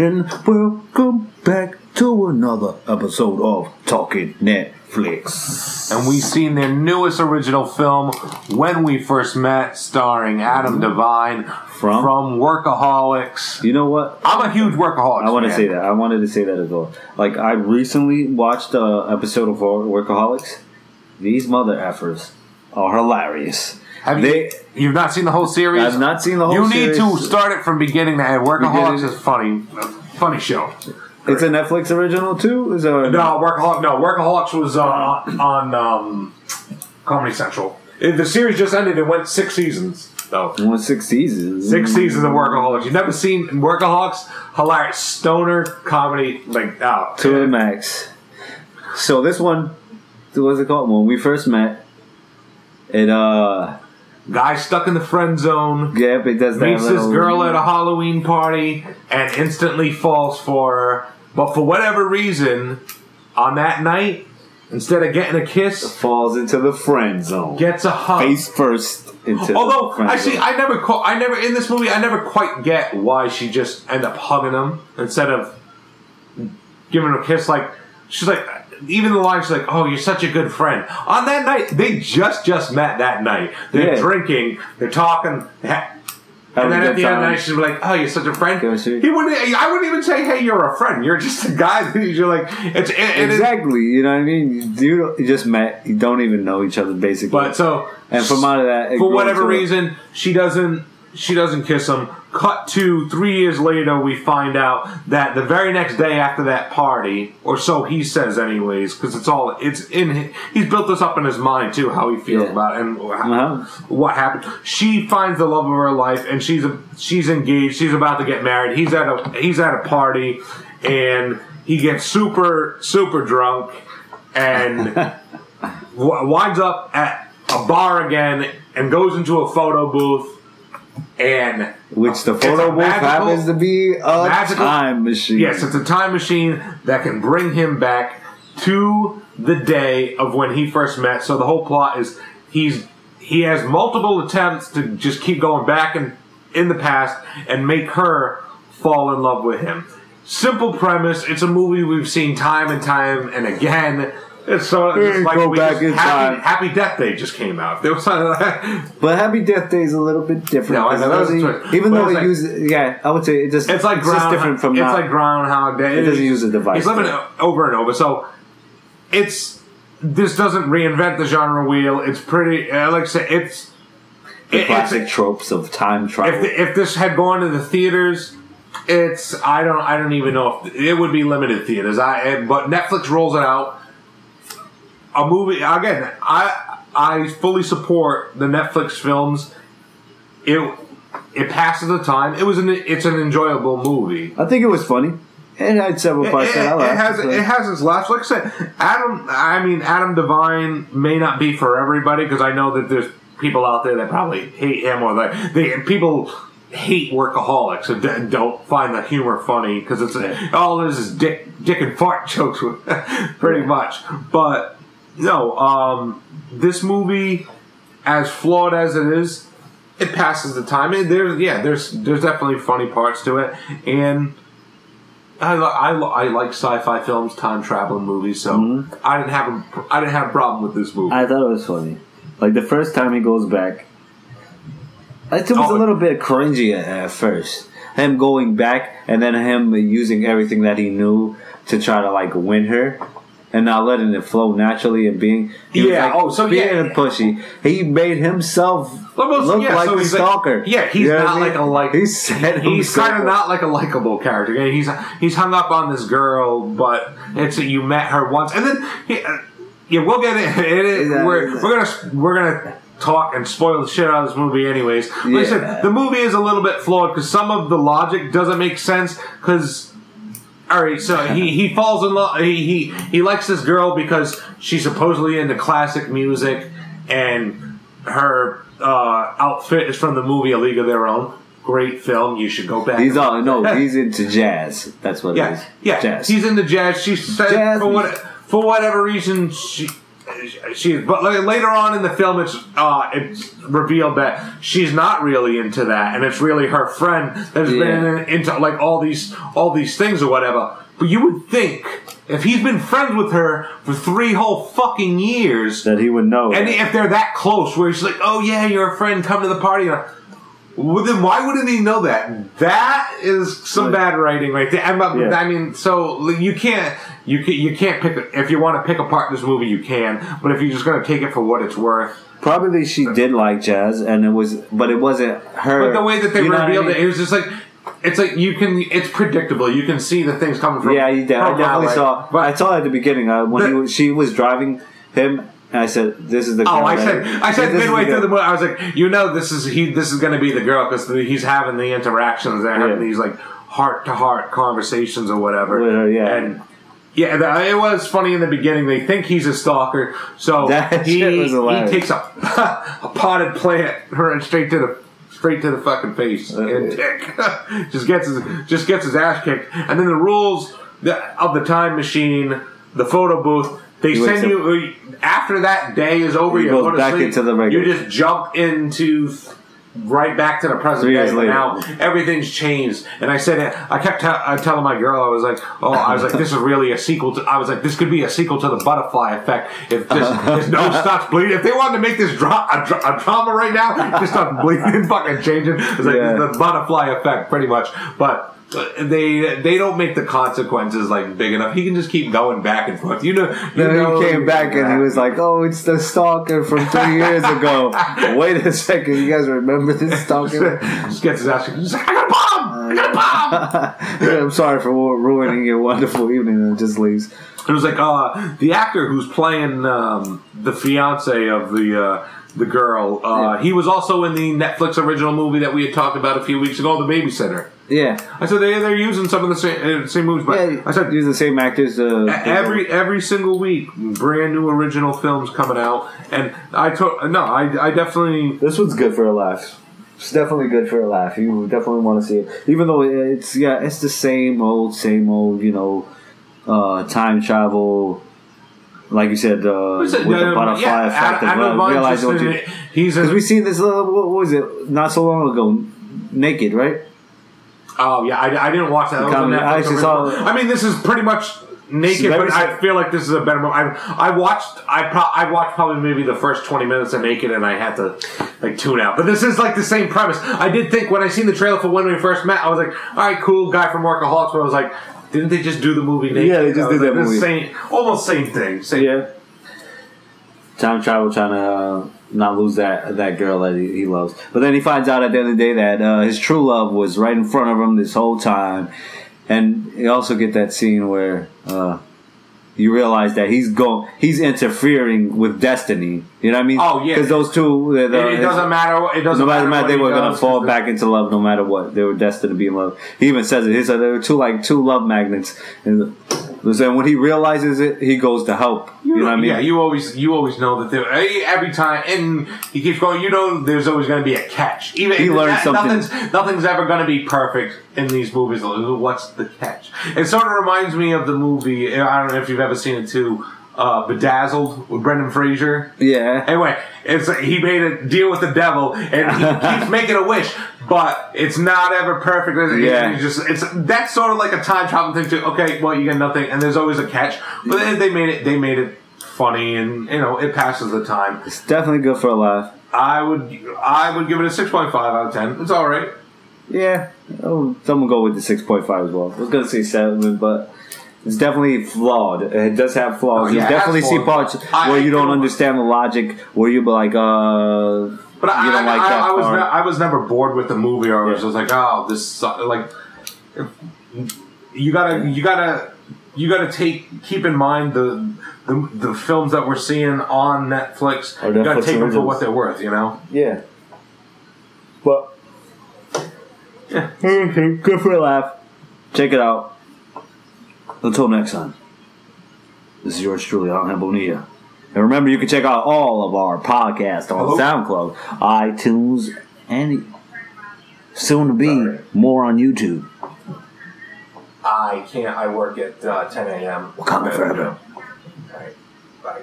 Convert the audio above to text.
and welcome back to another episode of Talking Netflix. and we've seen their newest original film, When We First Met, starring Adam Devine From? from Workaholics. You know what? I'm a huge Workaholics. I want to say that. I wanted to say that as well. Like I recently watched an episode of Workaholics. These mother effers are hilarious. Have you, They- you've not seen the whole series? I've not seen the whole series. You need to start it from beginning to end. Workaholics is funny, funny show. It's a Netflix original too. Is a No, Workaholics. No, Workaholics was uh, on um, Comedy Central. It- the series just ended. It went six seasons. though. One six seasons. Six seasons of Workaholics. You've never seen Workaholics? Hilarious stoner comedy, like oh, to the max. So this one, what's it called? When we first met, it uh, guy stuck in the friend zone. yeah, it does that. meets this little- girl at a Halloween party and instantly falls for her. But for whatever reason, on that night, instead of getting a kiss, falls into the friend zone. gets a hug. face first into. Although the friend I see, zone. I never, co- I never in this movie, I never quite get why she just end up hugging him instead of giving him a kiss. Like she's like, even the line she's like, "Oh, you're such a good friend." On that night, they just just met that night. They're Yeah. drinking, they're talking. ha- And then at the end of the night, she's like, "Oh, you're such a friend." He wouldn't. I wouldn't even say, "Hey, you're a friend." You're just a guy. that You're like, it's it, it is- exactly. You know what I mean? You, don't- you just met. You don't even know each other basically. But so and from out of that, it for grew whatever into a- reason, she doesn't she doesn't kiss him. Cut to three years later, we find out that the very next day after that party, or so he says, anyways, because it's all it's in. He's built this up in his mind too, how he feels Yeah. about it and wh- Uh-huh. what happened. She finds the love of her life, and she's a, she's engaged. She's about to get married. He's at a he's at a party, and he gets super super drunk, and w- winds up at a bar again and goes into a photo booth and which the photo booth happens to be a magical- time machine. yes it's a time machine that can bring him back to the day of when he first met. So the whole plot is he's he has multiple attempts to just keep going back in in the past and make her fall in love with him. Simple premise it's a movie we've seen time and time and again it's so it's Yeah, like go we back just- in happy, time. happy Death Day just came out. There was But Happy Death Day is a little bit different. No, I know, that was a Doesn't-. Even But though it's it like- uses, yeah, I would say it just It's like just ground. different from it's now. like Groundhog Day. It doesn't use a device, He's living over and over. So it's this doesn't reinvent the genre wheel. It's pretty. Uh, like I said, it's the it- it's- classic tropes of time travel. if the, if this had gone to the theaters. It's I don't I don't even know if it would be limited theaters. I but Netflix rolls it out. A movie again. I I fully support the Netflix films. It it passes the time. It was an it's an enjoyable movie. I think it was funny. It had several It, parts it- that I it laughed. has it has its laughs. Like I said, Adam. I mean, Adam Devine may not be for everybody because I know that there's people out there that probably hate him or that they people hate workaholics and don't find the humor funny because it's all oh, this is dick dick and fart jokes, pretty much. But no, um, this movie, as flawed as it is, it passes the time. And there's yeah, there's there's definitely funny parts to it, and I, I, I like sci-fi films, time traveling movies, so I didn't have a I didn't have a problem with this movie. I thought it was funny. Like the first time he goes back, it was Oh. a little bit cringy at, at first. Him going back and then him using everything that he knew to try to like win her. And not letting it flow naturally and being he Yeah, like, oh, so being yeah. pushy. He made himself Almost- look yeah, like so the he's like- stalker. yeah, he's You know not I mean? like a like. He said he's kind of not like a likable character. Yeah, He's he's hung up on this girl, but it's that you met her once, and then he, uh, yeah, we'll get it. it, it Yeah, we're we're gonna we're gonna talk and spoil the shit out of this movie, anyways. Like I said, the movie is a little bit flawed because some of the logic doesn't make sense because. All right, so he, he falls in love. He, he he likes this girl because she's supposedly into classic music, and her uh, outfit is from the movie A League of Their Own. Great film. You should go back. He's all no, he's into jazz. That's what it yeah is. yeah. Jazz. He's into jazz. She said Jazz for what for whatever reason she she but later on in the film it's uh it's revealed that she's not really into that and it's really her friend that's Yeah. been into like all these all these things or whatever but you would think if he's been friends with her for three whole fucking years that he would know. and if they're that close where she's like oh yeah you're a friend come to the party well, then why wouldn't he know that? That is some bad writing right there. I'm Yeah. I mean, so you can't you can, you can't pick if you want to pick apart this movie, you can. But if you're just going to take it for what it's worth, Probably she did like jazz, and it was, but it wasn't her. but the way that they what I revealed mean? it, it was just like. It's like you can. It's predictable. You can see the things coming from. Yeah, you did. I definitely saw. But I saw at the beginning uh, when The- was, she was driving him, and I said, "This is the." Girl, Oh, I said, I said this midway through the movie, I was like, you know, this is he, this is going to be the girl because he's having the interactions, they're having Yeah. these like heart to heart conversations or whatever. Her, yeah. and yeah, the, it was funny in the beginning. They think he's a stalker, so That he he takes a a potted plant right straight to the straight to the fucking face Uh, and tick. just gets his just gets his ass kicked, and then the rules of the time machine, the photo booth. They He wakes send you after that day is over. You go to back sleep, into the regular- You just jump into right back to the present Three day. Now everything's changed, and I said it. I kept tell I telling my girl, I was like, "Oh, I was like, this is really a sequel to." I was like, "This could be a sequel to the Butterfly Effect if this, uh-huh. this nose stops bleeding. If they wanted to make this dra- a, dra- a drama right now, just stop bleeding and fucking changing. It's like Yeah. the Butterfly Effect, pretty much, but." They they don't make the consequences like big enough. He can just keep going back and forth. You know. You Then know he came back and he was like, "Oh, it's the stalker from three years ago." Wait a second, you guys remember this stalker? just gets his ass. Like, I got a bomb! I got a bomb! I'm sorry for ruining your wonderful evening, and just leaves. It was like uh, the actor who's playing um, the fiance of the uh, the girl. Uh, Yeah. He was also in the Netflix original movie that we had talked about a few weeks ago, The Babysitter. Yeah, I said they they're using some of the same, uh, same movies, but yeah. I said use the same actors. Uh, every every single week, brand new original films coming out, and I took no, I I definitely This one's good for a laugh. It's definitely good for a laugh. You definitely want to see it, even though it's yeah, it's the same old, same old. You know, uh, time travel. Like you said, uh, with the butterfly yeah, effect, Adam uh, realize what you. He's Because we seen this. Uh, what was it? Not so long ago. Naked, right? Oh yeah, I, I didn't watch that. that was Comedy. Netflix I saw-. I mean, this is pretty much naked, but I feel like this is a better movie. I, I watched. I pro- I watched probably maybe the first twenty minutes of Naked, and I had to like tune out. But this is like the same premise. I did think when I seen the trailer for when we first met, I was like, all right, cool, guy from Workaholics. But I was like, didn't they just do the movie Naked? Yeah, they just did like, that movie. Same, almost same thing. Same. Yeah. Time travel, trying to uh, not lose that that girl that he, he loves, but then he finds out at the end of the day that uh, his true love was right in front of him this whole time, and you also get that scene where uh, you realize that he's going, he's interfering with destiny. You know what I mean? Oh, yeah. because those two, the, the- It, it doesn't matter. what- It doesn't no matter, matter. they were gonna fall back into love no matter what. They were destined to be in love. He even says it. He said they were two like two love magnets. And so when he realizes it, he goes to help. You, know what I mean? Yeah, you always you always know that there eh, every time, and he keeps going. You know, there's always going to be a catch. Even He learns something. Nothing's nothing's ever going to be perfect in these movies. What's the catch? It sort of reminds me of the movie. I don't know if you've ever seen it too. Uh, Bedazzled with Brendan Fraser. yeah. Anyway, it's he made a deal with the devil, and he keeps making a wish, but it's not ever perfect. It's- Yeah. it's just it's that's sort of like a time travel thing too. Okay, well you get nothing, and there's always a catch, but they, they made it they made it funny, and you know it passes the time. It's definitely good for a laugh. I would I would give it a six point five out of ten. It's all right. Yeah, oh, someone go with the six point five as well. I was gonna say seven, but it's definitely flawed. It does have flaws. Oh, you yeah, it definitely see parts I- where you don't understand the logic, where you be like, uh, But I, you don't I, like I, that I was part. ne- I was never bored with the movie, or I was just like, oh, this like you gotta you gotta you gotta take keep in mind the the, the films that we're seeing on Netflix. Or you gotta take them for what they're worth, you know. yeah. But Yeah. good for a laugh. Check it out. Until next time, this is yours truly, Angel Bonilla. And remember, you can check out all of our podcasts on Hello? SoundCloud, iTunes, and soon to be Sorry. more on YouTube. I can't. I work at uh, 10 a.m. Wakanda forever. All right. Bye.